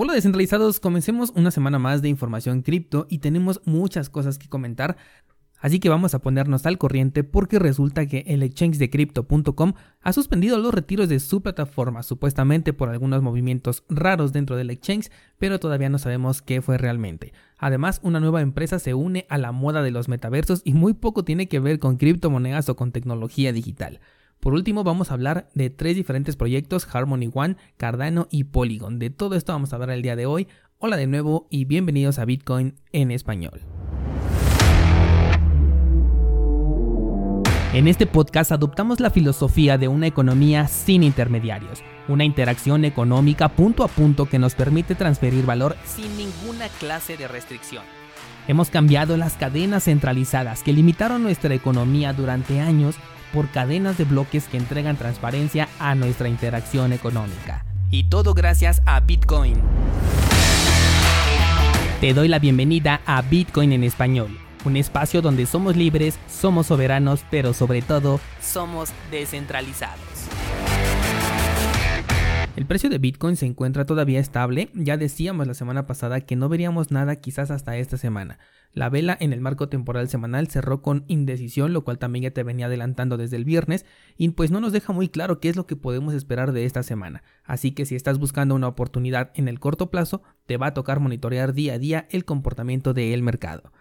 Hola descentralizados, comencemos una semana más de información cripto y tenemos muchas cosas que comentar, así que vamos a ponernos al corriente porque resulta que el exchange de crypto.com ha suspendido los retiros de su plataforma, supuestamente por algunos movimientos raros dentro del exchange, pero todavía no sabemos qué fue realmente. Además, una nueva empresa se une a la moda de los metaversos y muy poco tiene que ver con criptomonedas o con tecnología digital. Por último, vamos a hablar de tres diferentes proyectos, Harmony One, Cardano y Polygon. De todo esto vamos a hablar el día de hoy. Hola de nuevo y bienvenidos a Bitcoin en español. En este podcast adoptamos la filosofía de una economía sin intermediarios, una interacción económica punto a punto que nos permite transferir valor sin ninguna clase de restricción. Hemos cambiado las cadenas centralizadas que limitaron nuestra economía durante años por cadenas de bloques que entregan transparencia a nuestra interacción económica. Y todo gracias a Bitcoin. Te doy la bienvenida a Bitcoin en español, un espacio donde somos libres, somos soberanos, pero sobre todo somos descentralizados. El precio de Bitcoin se encuentra todavía estable, ya decíamos la semana pasada que no veríamos nada quizás hasta esta semana. La vela en el marco temporal semanal cerró con indecisión, lo cual también ya te venía adelantando desde el viernes, y pues no nos deja muy claro qué es lo que podemos esperar de esta semana. Así que si estás buscando una oportunidad en el corto plazo, te va a tocar monitorear día a día el comportamiento del mercado.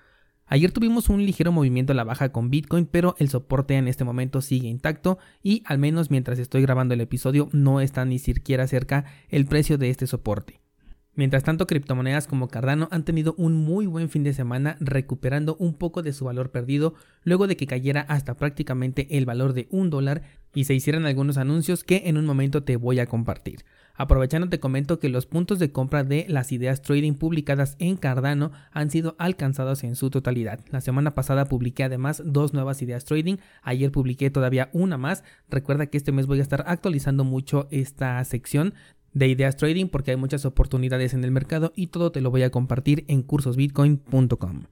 Ayer tuvimos un ligero movimiento a la baja con Bitcoin, pero el soporte en este momento sigue intacto y al menos mientras estoy grabando el episodio no está ni siquiera cerca el precio de este soporte. Mientras tanto, criptomonedas como Cardano han tenido un muy buen fin de semana recuperando un poco de su valor perdido luego de que cayera hasta prácticamente el valor de un dólar y se hicieran algunos anuncios que en un momento te voy a compartir. Aprovechando te comento que los puntos de compra de las ideas trading publicadas en Cardano han sido alcanzados en su totalidad. La semana pasada publiqué además dos nuevas ideas trading, ayer publiqué todavía una más. Recuerda que este mes voy a estar actualizando mucho esta sección de ideas trading porque hay muchas oportunidades en el mercado y todo te lo voy a compartir en cursosbitcoin.com.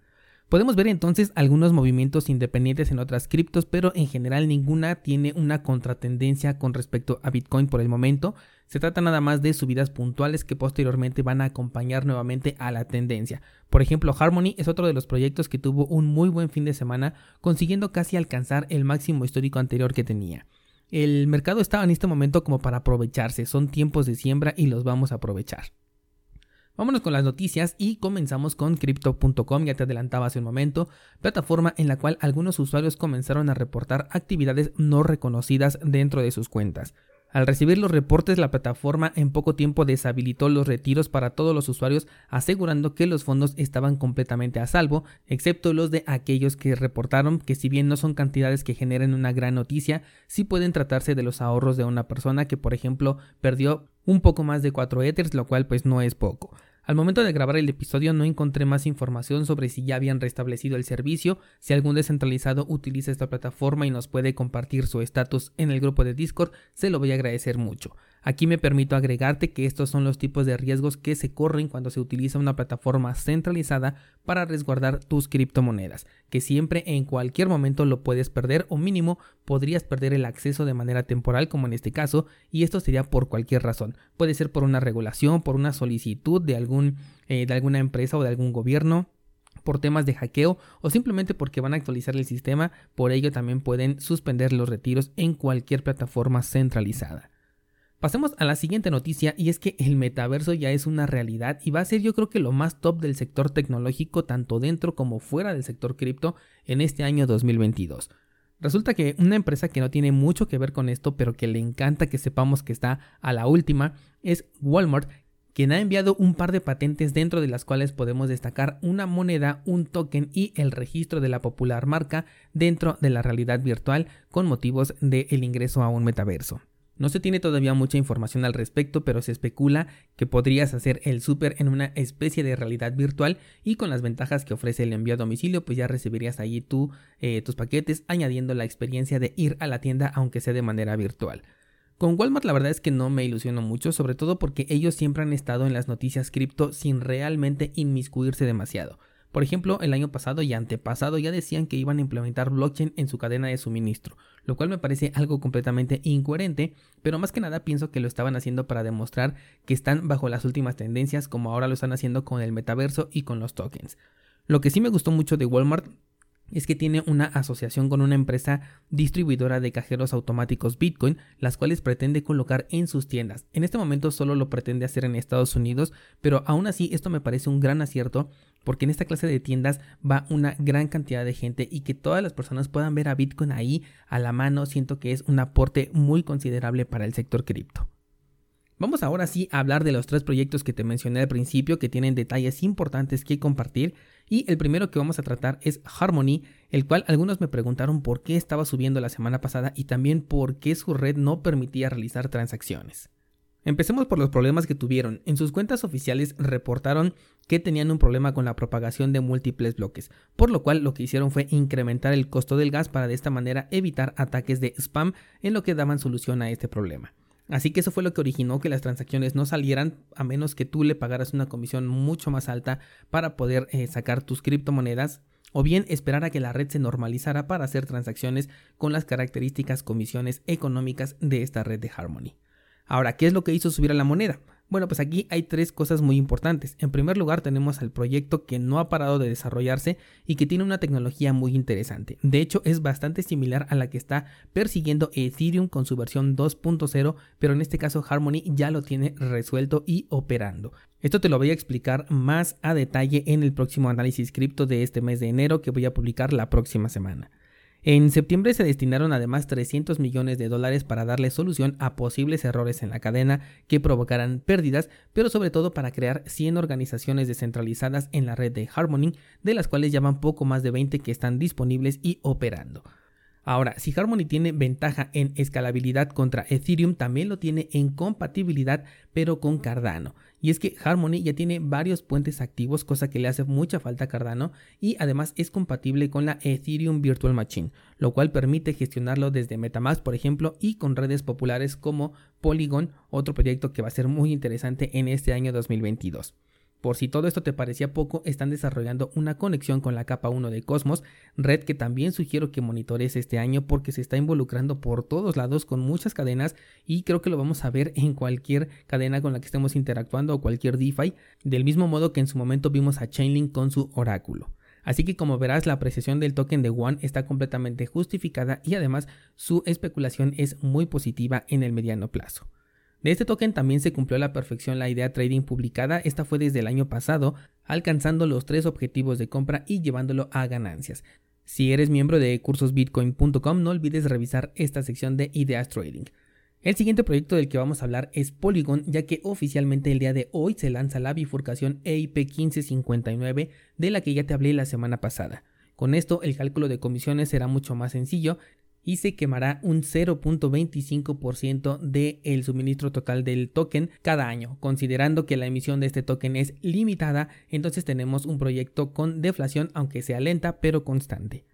Podemos ver entonces algunos movimientos independientes en otras criptos, pero en general ninguna tiene una contratendencia con respecto a Bitcoin por el momento. Se trata nada más de subidas puntuales que posteriormente van a acompañar nuevamente a la tendencia. Por ejemplo, Harmony es otro de los proyectos que tuvo un muy buen fin de semana, consiguiendo casi alcanzar el máximo histórico anterior que tenía. El mercado está en este momento como para aprovecharse, son tiempos de siembra y los vamos a aprovechar. Vámonos con las noticias y comenzamos con crypto.com, ya te adelantaba hace un momento, plataforma en la cual algunos usuarios comenzaron a reportar actividades no reconocidas dentro de sus cuentas. Al recibir los reportes, la plataforma en poco tiempo deshabilitó los retiros para todos los usuarios, asegurando que los fondos estaban completamente a salvo, excepto los de aquellos que reportaron que si bien no son cantidades que generen una gran noticia, sí pueden tratarse de los ahorros de una persona que por ejemplo perdió un poco más de 4 Ethers, lo cual pues no es poco. Al momento de grabar el episodio no encontré más información sobre si ya habían restablecido el servicio, si algún descentralizado utiliza esta plataforma y nos puede compartir su estatus en el grupo de Discord, se lo voy a agradecer mucho. Aquí me permito agregarte que estos son los tipos de riesgos que se corren cuando se utiliza una plataforma centralizada para resguardar tus criptomonedas, que siempre en cualquier momento lo puedes perder o mínimo podrías perder el acceso de manera temporal como en este caso y esto sería por cualquier razón. Puede ser por una regulación, por una solicitud de, algún, eh, de alguna empresa o de algún gobierno, por temas de hackeo o simplemente porque van a actualizar el sistema, por ello también pueden suspender los retiros en cualquier plataforma centralizada. Pasemos a la siguiente noticia y es que el metaverso ya es una realidad y va a ser yo creo que lo más top del sector tecnológico tanto dentro como fuera del sector cripto en este año 2022. Resulta que una empresa que no tiene mucho que ver con esto pero que le encanta que sepamos que está a la última es Walmart quien ha enviado un par de patentes dentro de las cuales podemos destacar una moneda, un token y el registro de la popular marca dentro de la realidad virtual con motivos del ingreso a un metaverso. No se tiene todavía mucha información al respecto, pero se especula que podrías hacer el súper en una especie de realidad virtual y con las ventajas que ofrece el envío a domicilio, pues ya recibirías allí tú, eh, tus paquetes, añadiendo la experiencia de ir a la tienda aunque sea de manera virtual. Con Walmart la verdad es que no me ilusiono mucho, sobre todo porque ellos siempre han estado en las noticias cripto sin realmente inmiscuirse demasiado. Por ejemplo, el año pasado y antepasado ya decían que iban a implementar blockchain en su cadena de suministro, lo cual me parece algo completamente incoherente, pero más que nada pienso que lo estaban haciendo para demostrar que están bajo las últimas tendencias como ahora lo están haciendo con el metaverso y con los tokens. Lo que sí me gustó mucho de Walmart es que tiene una asociación con una empresa distribuidora de cajeros automáticos Bitcoin, las cuales pretende colocar en sus tiendas. En este momento solo lo pretende hacer en Estados Unidos, pero aún así esto me parece un gran acierto porque en esta clase de tiendas va una gran cantidad de gente y que todas las personas puedan ver a Bitcoin ahí a la mano, siento que es un aporte muy considerable para el sector cripto. Vamos ahora sí a hablar de los tres proyectos que te mencioné al principio que tienen detalles importantes que compartir y el primero que vamos a tratar es Harmony, el cual algunos me preguntaron por qué estaba subiendo la semana pasada y también por qué su red no permitía realizar transacciones. Empecemos por los problemas que tuvieron. En sus cuentas oficiales reportaron que tenían un problema con la propagación de múltiples bloques, por lo cual lo que hicieron fue incrementar el costo del gas para de esta manera evitar ataques de spam en lo que daban solución a este problema. Así que eso fue lo que originó que las transacciones no salieran a menos que tú le pagaras una comisión mucho más alta para poder eh, sacar tus criptomonedas o bien esperar a que la red se normalizara para hacer transacciones con las características comisiones económicas de esta red de Harmony. Ahora, ¿qué es lo que hizo subir a la moneda? Bueno, pues aquí hay tres cosas muy importantes. En primer lugar, tenemos al proyecto que no ha parado de desarrollarse y que tiene una tecnología muy interesante. De hecho, es bastante similar a la que está persiguiendo Ethereum con su versión 2.0, pero en este caso Harmony ya lo tiene resuelto y operando. Esto te lo voy a explicar más a detalle en el próximo análisis cripto de este mes de enero que voy a publicar la próxima semana. En septiembre se destinaron además 300 millones de dólares para darle solución a posibles errores en la cadena que provocaran pérdidas, pero sobre todo para crear 100 organizaciones descentralizadas en la red de Harmony, de las cuales llaman poco más de 20 que están disponibles y operando. Ahora, si Harmony tiene ventaja en escalabilidad contra Ethereum, también lo tiene en compatibilidad, pero con Cardano. Y es que Harmony ya tiene varios puentes activos, cosa que le hace mucha falta a Cardano, y además es compatible con la Ethereum Virtual Machine, lo cual permite gestionarlo desde Metamask, por ejemplo, y con redes populares como Polygon, otro proyecto que va a ser muy interesante en este año 2022. Por si todo esto te parecía poco, están desarrollando una conexión con la capa 1 de Cosmos, red que también sugiero que monitores este año porque se está involucrando por todos lados con muchas cadenas y creo que lo vamos a ver en cualquier cadena con la que estemos interactuando o cualquier DeFi, del mismo modo que en su momento vimos a Chainlink con su oráculo. Así que como verás la apreciación del token de One está completamente justificada y además su especulación es muy positiva en el mediano plazo. De este token también se cumplió a la perfección la idea trading publicada, esta fue desde el año pasado, alcanzando los tres objetivos de compra y llevándolo a ganancias. Si eres miembro de cursosbitcoin.com no olvides revisar esta sección de ideas trading. El siguiente proyecto del que vamos a hablar es Polygon, ya que oficialmente el día de hoy se lanza la bifurcación EIP 1559 de la que ya te hablé la semana pasada. Con esto el cálculo de comisiones será mucho más sencillo, y se quemará un 0.25% del suministro total del token cada año. Considerando que la emisión de este token es limitada, entonces tenemos un proyecto con deflación aunque sea lenta pero constante.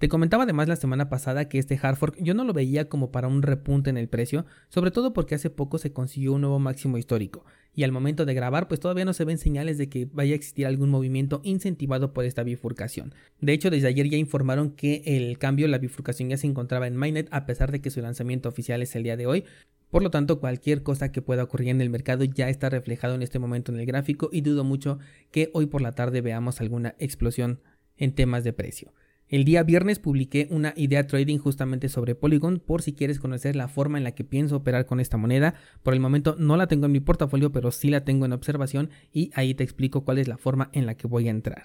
Te comentaba además la semana pasada que este hard fork yo no lo veía como para un repunte en el precio, sobre todo porque hace poco se consiguió un nuevo máximo histórico, y al momento de grabar pues todavía no se ven señales de que vaya a existir algún movimiento incentivado por esta bifurcación. De hecho, desde ayer ya informaron que el cambio, la bifurcación ya se encontraba en Mainnet a pesar de que su lanzamiento oficial es el día de hoy, por lo tanto, cualquier cosa que pueda ocurrir en el mercado ya está reflejado en este momento en el gráfico y dudo mucho que hoy por la tarde veamos alguna explosión en temas de precio. El día viernes publiqué una idea trading justamente sobre Polygon por si quieres conocer la forma en la que pienso operar con esta moneda. Por el momento no la tengo en mi portafolio, pero sí la tengo en observación y ahí te explico cuál es la forma en la que voy a entrar.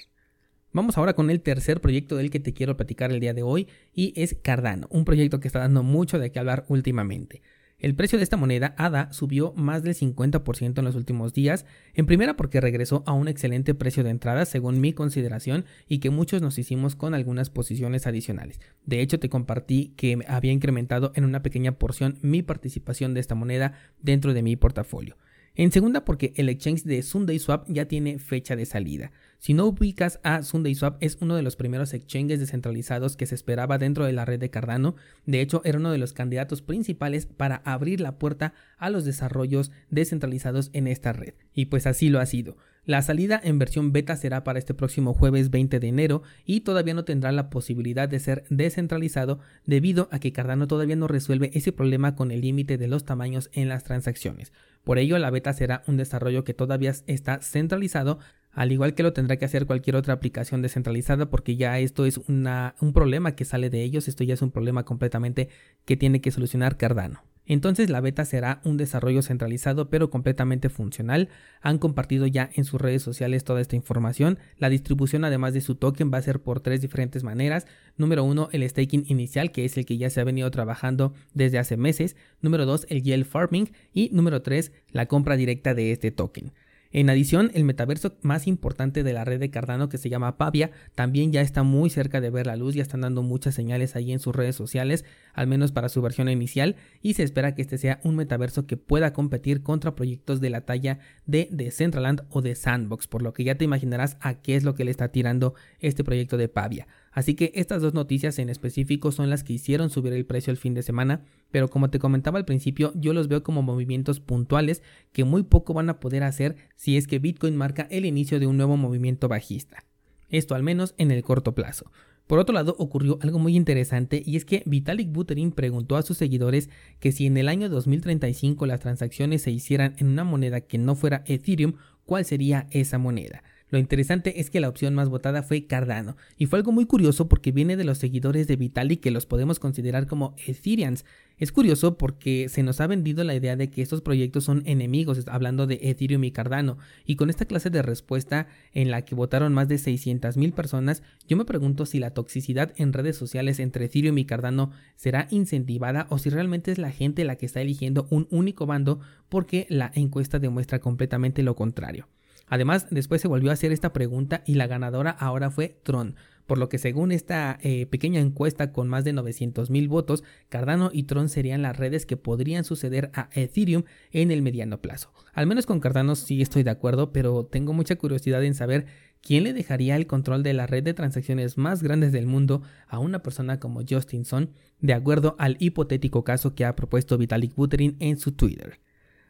Vamos ahora con el tercer proyecto del que te quiero platicar el día de hoy y es Cardano, un proyecto que está dando mucho de qué hablar últimamente. El precio de esta moneda ADA subió más del 50% en los últimos días, en primera porque regresó a un excelente precio de entrada según mi consideración y que muchos nos hicimos con algunas posiciones adicionales. De hecho te compartí que había incrementado en una pequeña porción mi participación de esta moneda dentro de mi portafolio. En segunda, porque el exchange de SundaySwap ya tiene fecha de salida. Si no ubicas a SundaySwap, es uno de los primeros exchanges descentralizados que se esperaba dentro de la red de Cardano. De hecho, era uno de los candidatos principales para abrir la puerta a los desarrollos descentralizados en esta red. Y pues así lo ha sido. La salida en versión beta será para este próximo jueves 20 de enero y todavía no tendrá la posibilidad de ser descentralizado debido a que Cardano todavía no resuelve ese problema con el límite de los tamaños en las transacciones. Por ello, la beta será un desarrollo que todavía está centralizado, al igual que lo tendrá que hacer cualquier otra aplicación descentralizada, porque ya esto es un problema que sale de ellos, esto ya es un problema completamente que tiene que solucionar Cardano. Entonces la beta será un desarrollo centralizado pero completamente funcional. Han compartido ya en sus redes sociales toda esta información. La distribución además de su token va a ser por tres diferentes maneras. Número uno, el staking inicial, que es el que ya se ha venido trabajando desde hace meses. Número dos, el yield farming. Y número tres, la compra directa de este token. En adición, el metaverso más importante de la red de Cardano que se llama Pavia también ya está muy cerca de ver la luz, ya están dando muchas señales ahí en sus redes sociales, al menos para su versión inicial, y se espera que este sea un metaverso que pueda competir contra proyectos de la talla de Decentraland o de Sandbox, por lo que ya te imaginarás a qué es lo que le está tirando este proyecto de Pavia. Así que estas dos noticias en específico son las que hicieron subir el precio el fin de semana, pero como te comentaba al principio, yo los veo como movimientos puntuales que muy poco van a poder hacer si es que Bitcoin marca el inicio de un nuevo movimiento bajista. Esto al menos en el corto plazo. Por otro lado, ocurrió algo muy interesante y es que Vitalik Buterin preguntó a sus seguidores que si en el año 2035 las transacciones se hicieran en una moneda que no fuera Ethereum, ¿cuál sería esa moneda? Lo interesante es que la opción más votada fue Cardano, y fue algo muy curioso porque viene de los seguidores de Vitalik que los podemos considerar como Ethereans. Es curioso porque se nos ha vendido la idea de que estos proyectos son enemigos, hablando de Ethereum y Cardano, y con esta clase de respuesta en la que votaron más de 600.000 personas, yo me pregunto si la toxicidad en redes sociales entre Ethereum y Cardano será incentivada o si realmente es la gente la que está eligiendo un único bando porque la encuesta demuestra completamente lo contrario. Además, después se volvió a hacer esta pregunta y la ganadora ahora fue Tron, por lo que según esta eh, pequeña encuesta con más de 900 mil votos, Cardano y Tron serían las redes que podrían suceder a Ethereum en el mediano plazo. Al menos con Cardano sí estoy de acuerdo, pero tengo mucha curiosidad en saber quién le dejaría el control de la red de transacciones más grandes del mundo a una persona como Justin Sun, de acuerdo al hipotético caso que ha propuesto Vitalik Buterin en su Twitter.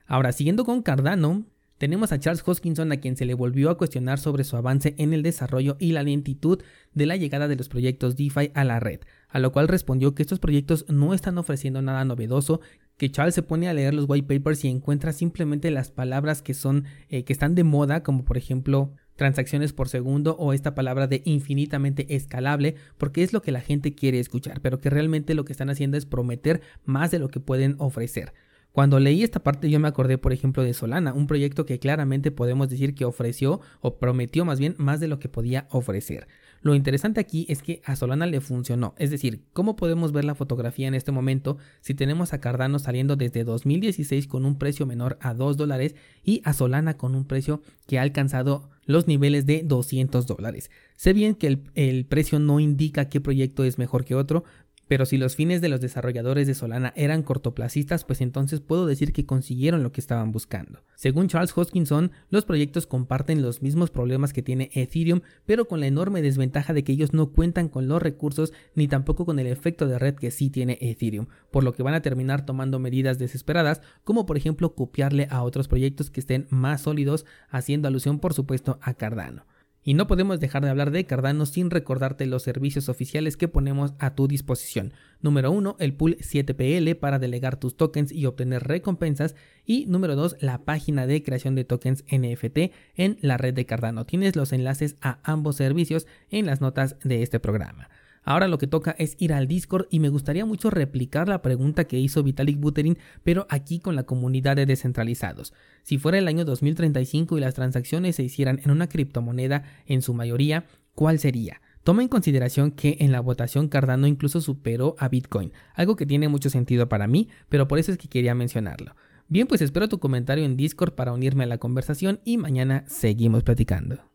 Ahora, siguiendo con Cardano, tenemos a Charles Hoskinson a quien se le volvió a cuestionar sobre su avance en el desarrollo y la lentitud de la llegada de los proyectos DeFi a la red, a lo cual respondió que estos proyectos no están ofreciendo nada novedoso, que Charles se pone a leer los white papers y encuentra simplemente las palabras que son eh, que están de moda, como por ejemplo transacciones por segundo o esta palabra de infinitamente escalable, porque es lo que la gente quiere escuchar, pero que realmente lo que están haciendo es prometer más de lo que pueden ofrecer. Cuando leí esta parte yo me acordé, por ejemplo, de Solana, un proyecto que claramente podemos decir que ofreció o prometió más bien más de lo que podía ofrecer. Lo interesante aquí es que a Solana le funcionó, es decir, ¿cómo podemos ver la fotografía en este momento si tenemos a Cardano saliendo desde 2016 con un precio menor a 2 dólares y a Solana con un precio que ha alcanzado los niveles de 200 dólares? Sé bien que el, el precio no indica qué proyecto es mejor que otro, pero si los fines de los desarrolladores de Solana eran cortoplacistas, pues entonces puedo decir que consiguieron lo que estaban buscando. Según Charles Hoskinson, los proyectos comparten los mismos problemas que tiene Ethereum, pero con la enorme desventaja de que ellos no cuentan con los recursos ni tampoco con el efecto de red que sí tiene Ethereum, por lo que van a terminar tomando medidas desesperadas, como por ejemplo copiarle a otros proyectos que estén más sólidos, haciendo alusión por supuesto a Cardano. Y no podemos dejar de hablar de Cardano sin recordarte los servicios oficiales que ponemos a tu disposición. Número 1, el pool 7PL para delegar tus tokens y obtener recompensas. Y número 2, la página de creación de tokens NFT en la red de Cardano. Tienes los enlaces a ambos servicios en las notas de este programa. Ahora lo que toca es ir al Discord y me gustaría mucho replicar la pregunta que hizo Vitalik Buterin, pero aquí con la comunidad de descentralizados. Si fuera el año 2035 y las transacciones se hicieran en una criptomoneda en su mayoría, ¿cuál sería? Toma en consideración que en la votación Cardano incluso superó a Bitcoin, algo que tiene mucho sentido para mí, pero por eso es que quería mencionarlo. Bien, pues espero tu comentario en Discord para unirme a la conversación y mañana seguimos platicando.